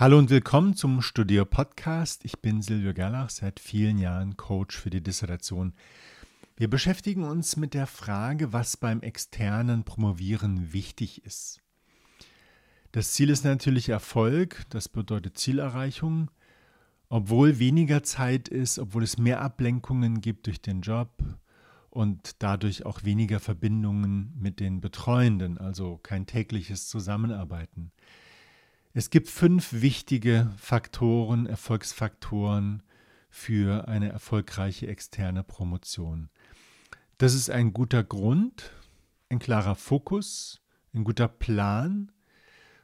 Hallo und willkommen zum Studio Podcast. Ich bin Silvio Gerlach, seit vielen Jahren Coach für die Dissertation. Wir beschäftigen uns mit der Frage, was beim externen Promovieren wichtig ist. Das Ziel ist natürlich Erfolg, das bedeutet Zielerreichung. Obwohl weniger Zeit ist, obwohl es mehr Ablenkungen gibt durch den Job und dadurch auch weniger Verbindungen mit den Betreuenden, also kein tägliches Zusammenarbeiten. Es gibt fünf wichtige Faktoren, Erfolgsfaktoren für eine erfolgreiche externe Promotion. Das ist ein guter Grund, ein klarer Fokus, ein guter Plan,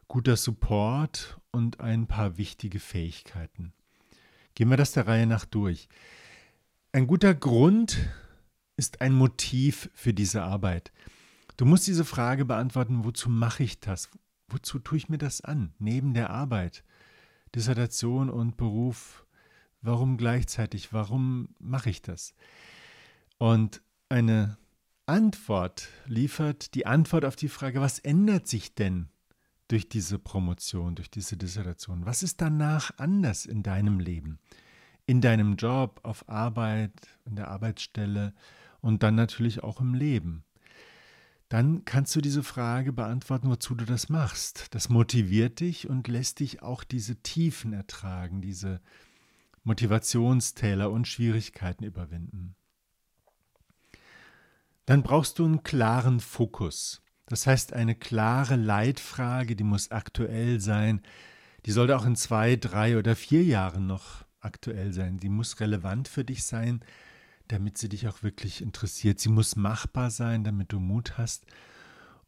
guter Support und ein paar wichtige Fähigkeiten. Gehen wir das der Reihe nach durch. Ein guter Grund ist ein Motiv für diese Arbeit. Du musst diese Frage beantworten, wozu mache ich das? Wozu tue ich mir das an, neben der Arbeit, Dissertation und Beruf? Warum gleichzeitig? Warum mache ich das? Und eine Antwort liefert die Antwort auf die Frage, was ändert sich denn durch diese Promotion, durch diese Dissertation? Was ist danach anders in deinem Leben, in deinem Job, auf Arbeit, in der Arbeitsstelle und dann natürlich auch im Leben? Dann kannst du diese Frage beantworten, wozu du das machst. Das motiviert dich und lässt dich auch diese Tiefen ertragen, diese Motivationstäler und Schwierigkeiten überwinden. Dann brauchst du einen klaren Fokus. Das heißt, eine klare Leitfrage, die muss aktuell sein. Die sollte auch in zwei, drei oder vier Jahren noch aktuell sein. Die muss relevant für dich sein damit sie dich auch wirklich interessiert. Sie muss machbar sein, damit du Mut hast.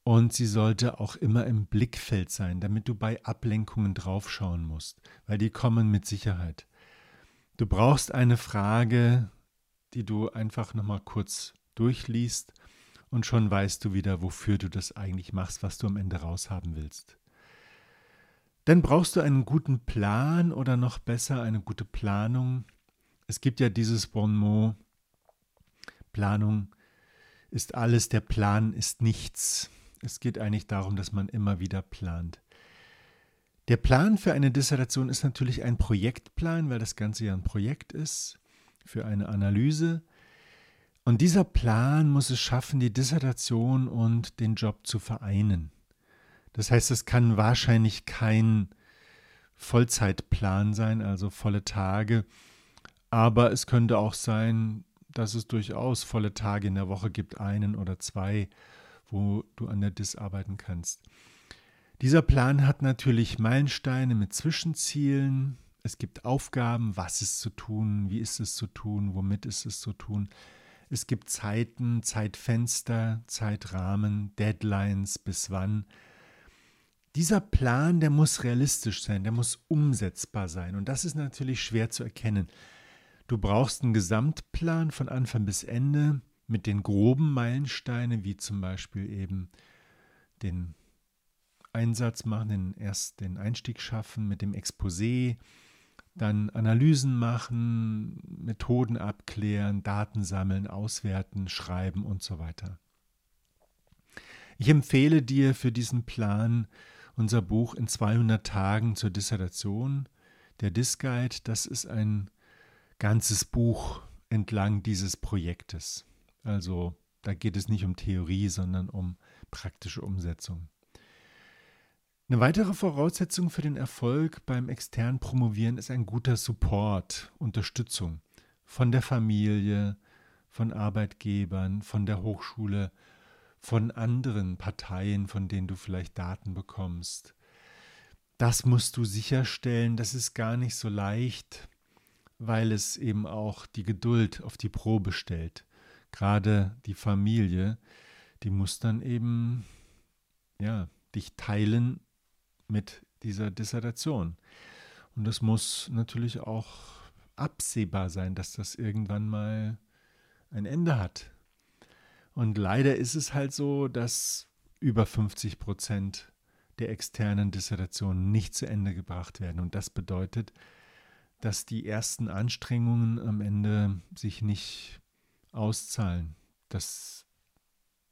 Und sie sollte auch immer im Blickfeld sein, damit du bei Ablenkungen draufschauen musst, weil die kommen mit Sicherheit. Du brauchst eine Frage, die du einfach nochmal kurz durchliest und schon weißt du wieder, wofür du das eigentlich machst, was du am Ende raushaben willst. Dann brauchst du einen guten Plan oder noch besser eine gute Planung. Es gibt ja dieses Bon mot, Planung ist alles, der Plan ist nichts. Es geht eigentlich darum, dass man immer wieder plant. Der Plan für eine Dissertation ist natürlich ein Projektplan, weil das Ganze ja ein Projekt ist für eine Analyse. Und dieser Plan muss es schaffen, die Dissertation und den Job zu vereinen. Das heißt, es kann wahrscheinlich kein Vollzeitplan sein, also volle Tage, aber es könnte auch sein, dass es durchaus volle Tage in der Woche gibt, einen oder zwei, wo du an der DIS arbeiten kannst. Dieser Plan hat natürlich Meilensteine mit Zwischenzielen. Es gibt Aufgaben, was ist zu tun, wie ist es zu tun, womit ist es zu tun. Es gibt Zeiten, Zeitfenster, Zeitrahmen, Deadlines, bis wann. Dieser Plan, der muss realistisch sein, der muss umsetzbar sein. Und das ist natürlich schwer zu erkennen. Du brauchst einen Gesamtplan von Anfang bis Ende mit den groben Meilensteinen, wie zum Beispiel eben den Einsatz machen, den, erst den Einstieg schaffen mit dem Exposé, dann Analysen machen, Methoden abklären, Daten sammeln, auswerten, schreiben und so weiter. Ich empfehle dir für diesen Plan unser Buch in 200 Tagen zur Dissertation, der Disguide. Das ist ein ganzes Buch entlang dieses Projektes. Also da geht es nicht um Theorie, sondern um praktische Umsetzung. Eine weitere Voraussetzung für den Erfolg beim externen Promovieren ist ein guter Support, Unterstützung von der Familie, von Arbeitgebern, von der Hochschule, von anderen Parteien, von denen du vielleicht Daten bekommst. Das musst du sicherstellen, das ist gar nicht so leicht weil es eben auch die Geduld auf die Probe stellt. Gerade die Familie, die muss dann eben ja, dich teilen mit dieser Dissertation. Und das muss natürlich auch absehbar sein, dass das irgendwann mal ein Ende hat. Und leider ist es halt so, dass über 50 Prozent der externen Dissertationen nicht zu Ende gebracht werden. Und das bedeutet, dass die ersten Anstrengungen am Ende sich nicht auszahlen, dass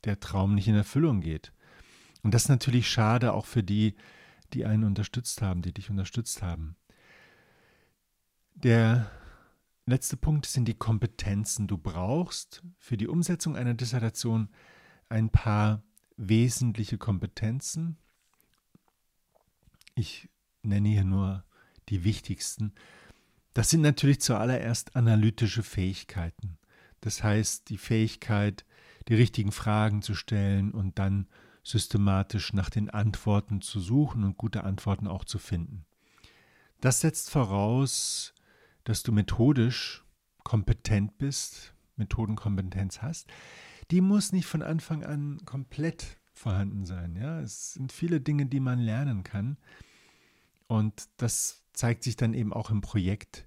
der Traum nicht in Erfüllung geht. Und das ist natürlich schade auch für die, die einen unterstützt haben, die dich unterstützt haben. Der letzte Punkt sind die Kompetenzen. Du brauchst für die Umsetzung einer Dissertation ein paar wesentliche Kompetenzen. Ich nenne hier nur die wichtigsten. Das sind natürlich zuallererst analytische Fähigkeiten. Das heißt, die Fähigkeit, die richtigen Fragen zu stellen und dann systematisch nach den Antworten zu suchen und gute Antworten auch zu finden. Das setzt voraus, dass du methodisch kompetent bist, Methodenkompetenz hast. Die muss nicht von Anfang an komplett vorhanden sein. Ja? Es sind viele Dinge, die man lernen kann. Und das zeigt sich dann eben auch im Projekt.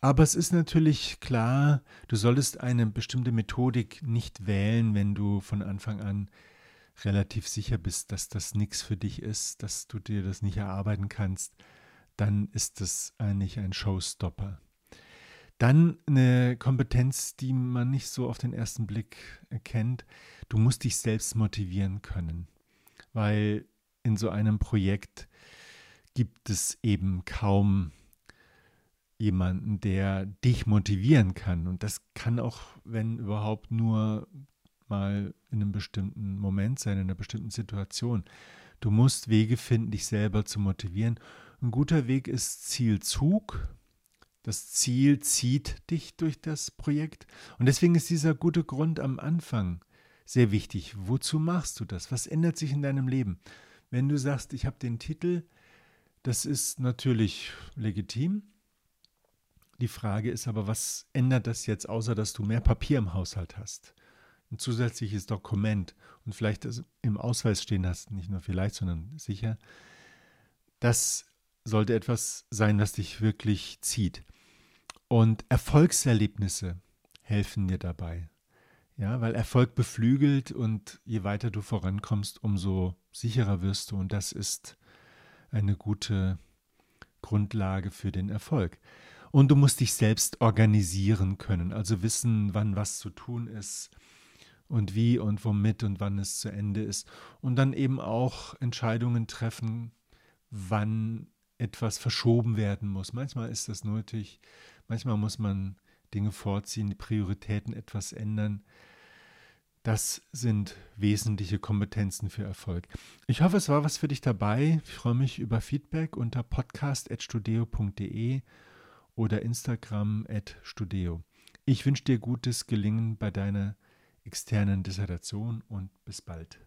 Aber es ist natürlich klar, du solltest eine bestimmte Methodik nicht wählen, wenn du von Anfang an relativ sicher bist, dass das nichts für dich ist, dass du dir das nicht erarbeiten kannst, dann ist das eigentlich ein Showstopper. Dann eine Kompetenz, die man nicht so auf den ersten Blick erkennt. Du musst dich selbst motivieren können, weil in so einem Projekt gibt es eben kaum jemanden, der dich motivieren kann. Und das kann auch, wenn überhaupt, nur mal in einem bestimmten Moment sein, in einer bestimmten Situation. Du musst Wege finden, dich selber zu motivieren. Ein guter Weg ist Zielzug. Das Ziel zieht dich durch das Projekt. Und deswegen ist dieser gute Grund am Anfang sehr wichtig. Wozu machst du das? Was ändert sich in deinem Leben? Wenn du sagst, ich habe den Titel, das ist natürlich legitim. Die Frage ist aber, was ändert das jetzt, außer dass du mehr Papier im Haushalt hast? Ein zusätzliches Dokument und vielleicht im Ausweis stehen hast, nicht nur vielleicht, sondern sicher. Das sollte etwas sein, was dich wirklich zieht. Und Erfolgserlebnisse helfen dir dabei. Ja, weil Erfolg beflügelt und je weiter du vorankommst, umso sicherer wirst du. Und das ist eine gute Grundlage für den Erfolg. Und du musst dich selbst organisieren können, also wissen, wann was zu tun ist und wie und womit und wann es zu Ende ist. Und dann eben auch Entscheidungen treffen, wann etwas verschoben werden muss. Manchmal ist das nötig, manchmal muss man Dinge vorziehen, die Prioritäten etwas ändern. Das sind wesentliche Kompetenzen für Erfolg. Ich hoffe, es war was für dich dabei. Ich freue mich über Feedback unter podcast.studio.de oder Instagram @studio. Ich wünsche dir gutes Gelingen bei deiner externen Dissertation und bis bald.